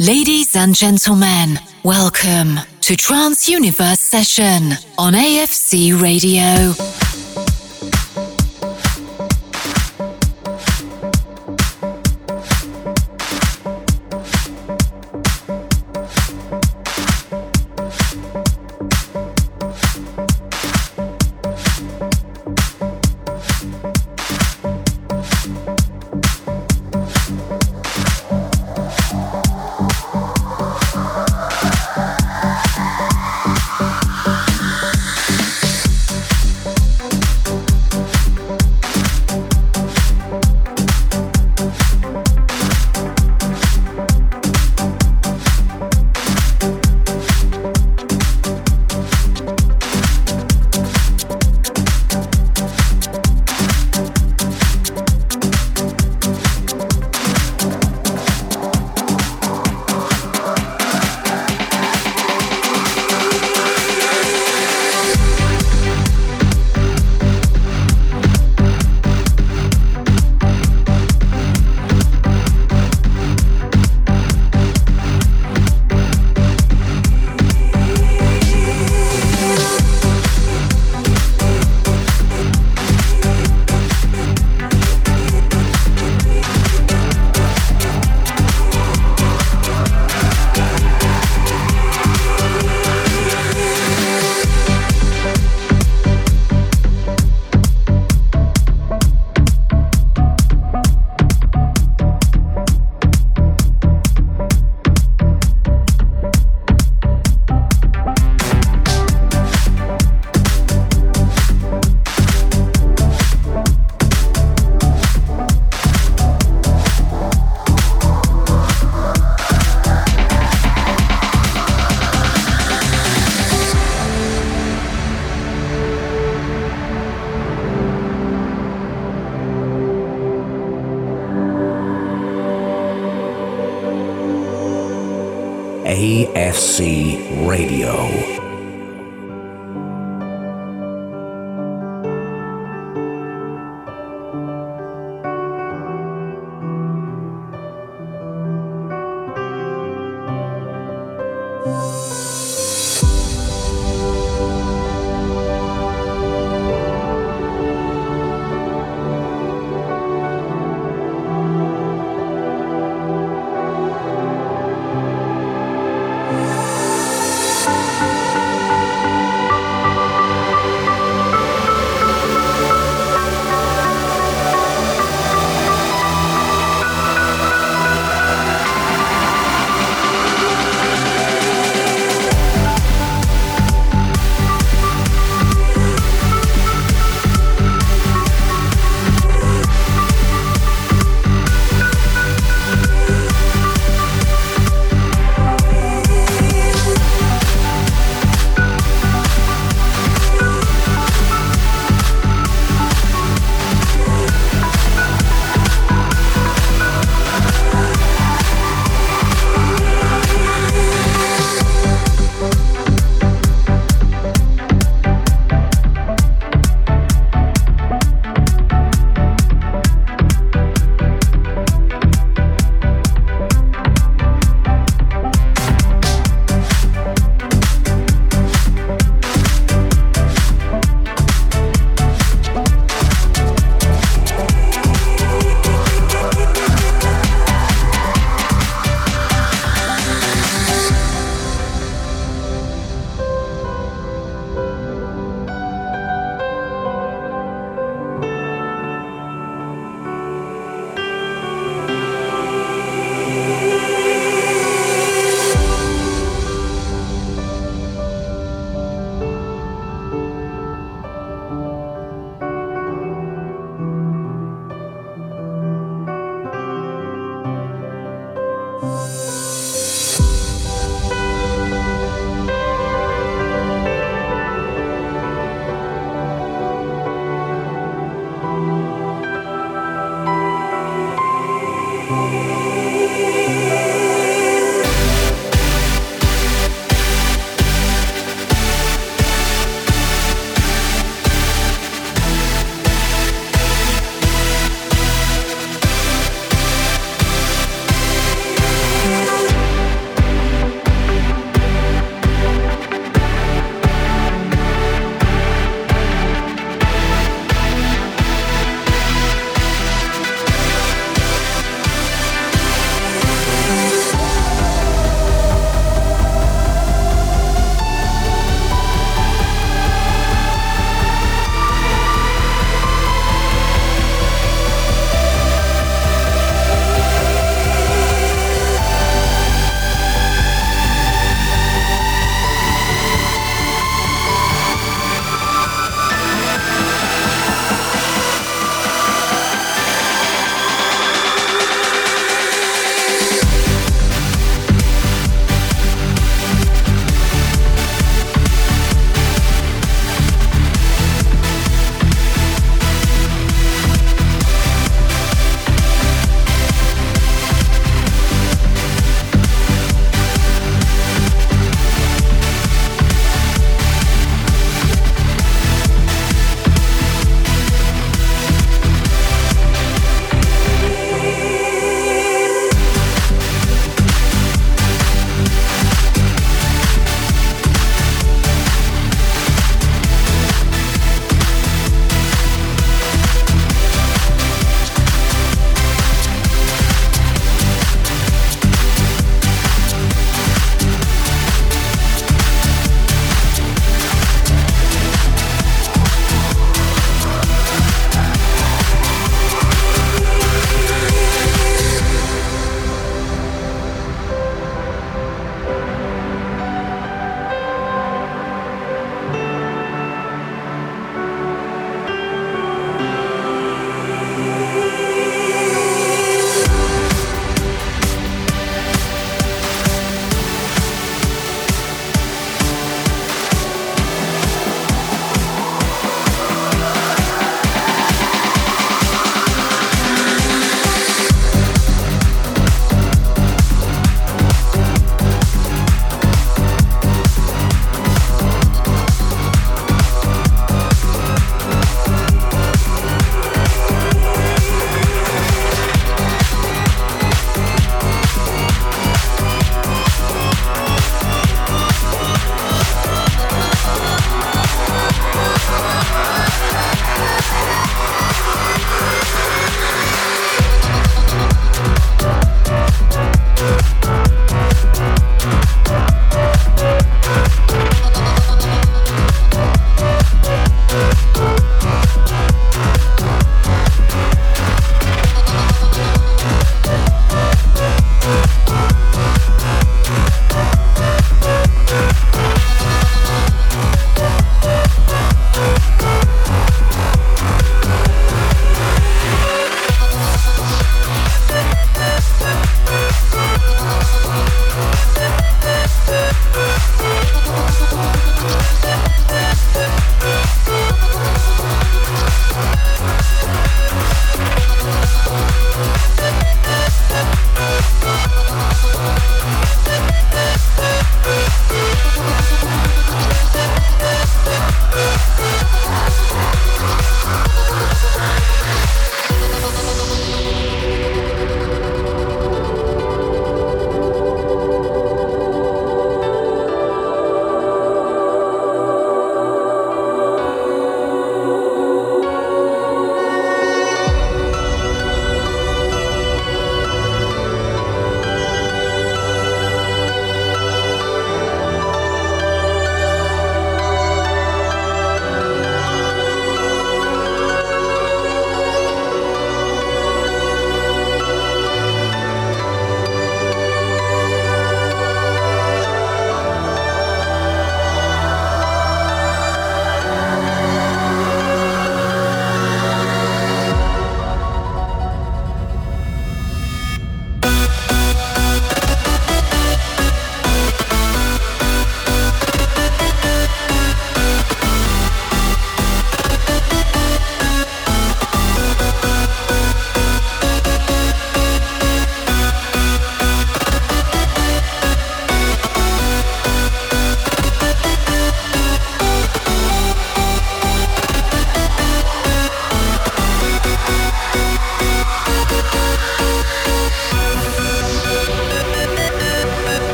Ladies and gentlemen, welcome to Trans Universe Session on AFC Radio.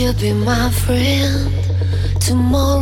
You be my friend tomorrow?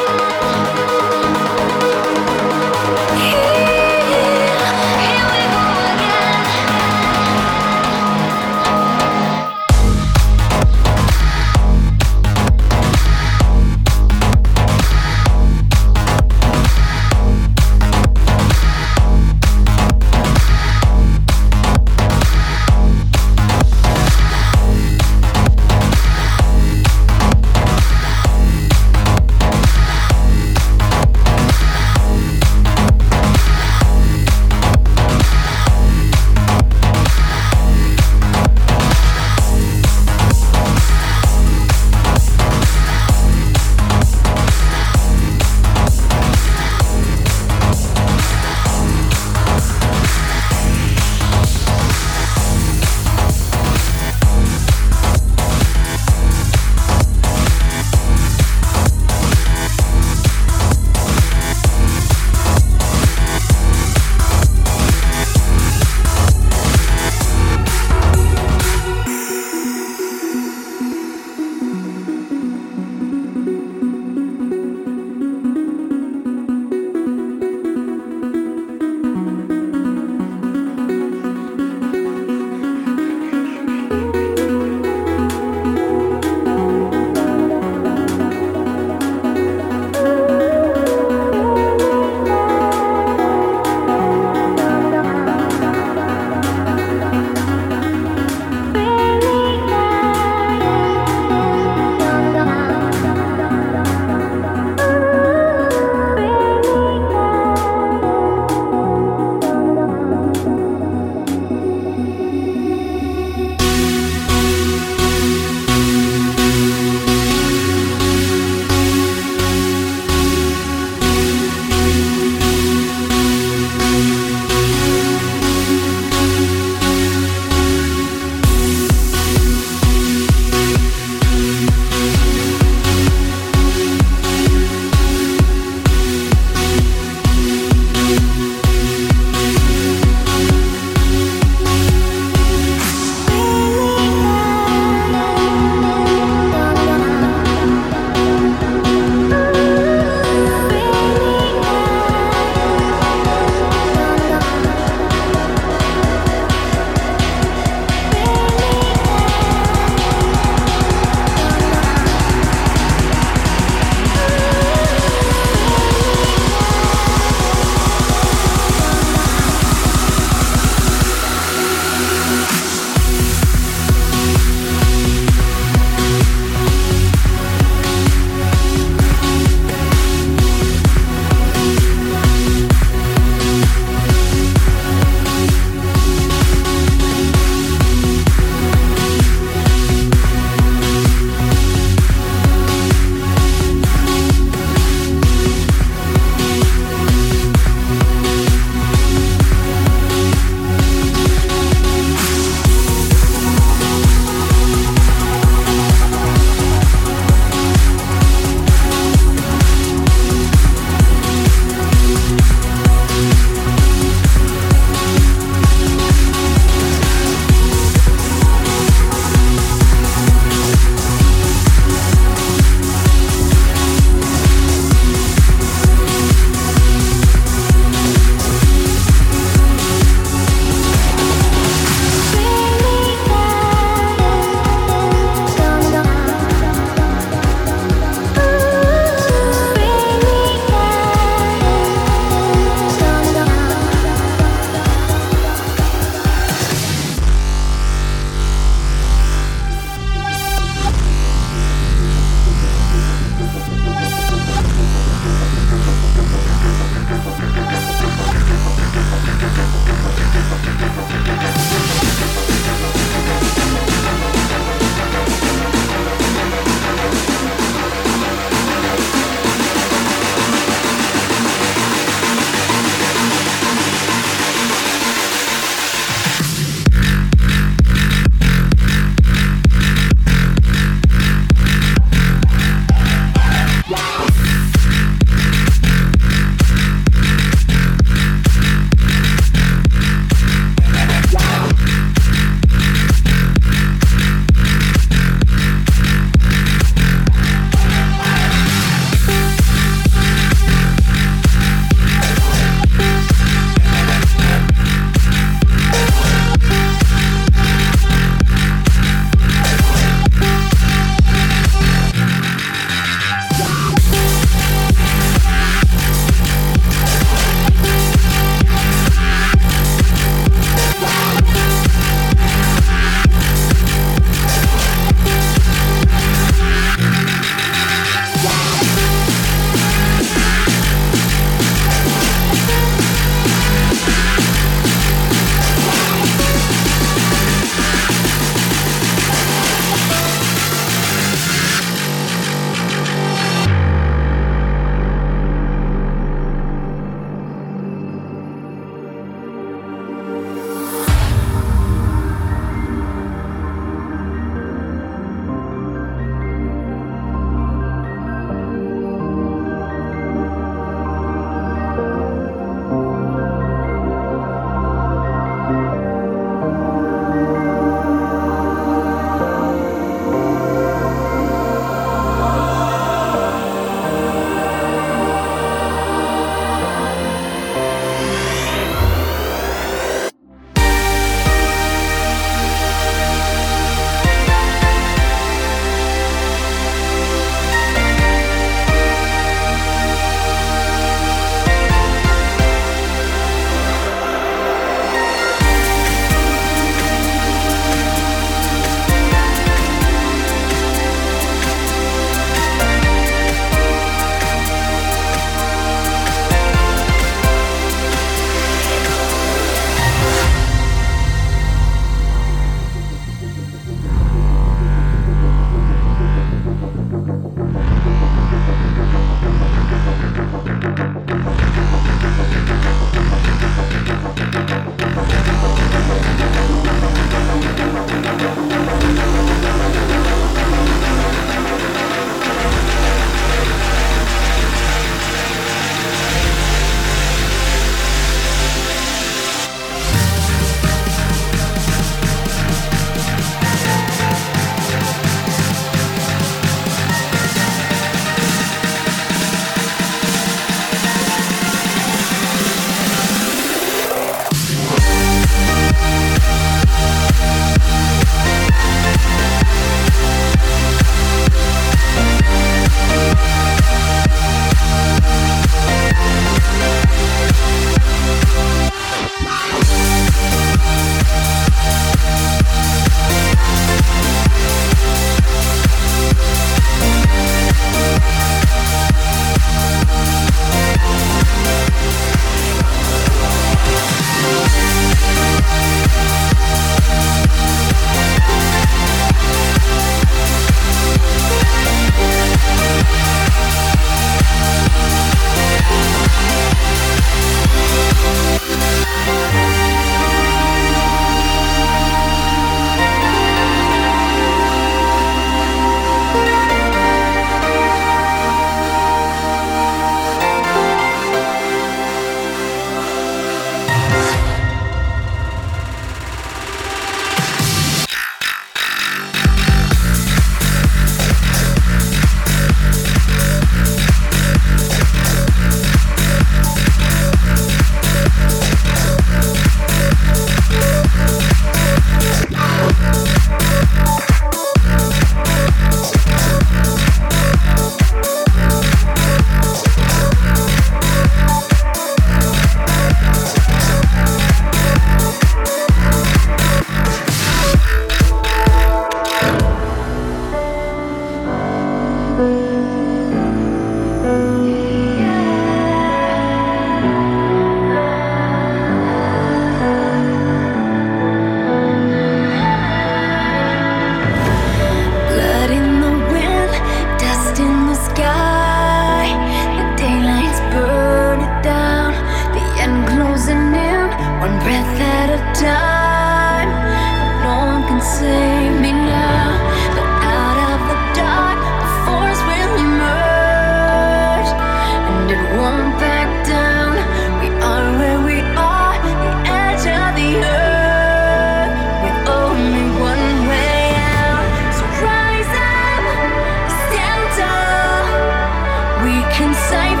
reconcile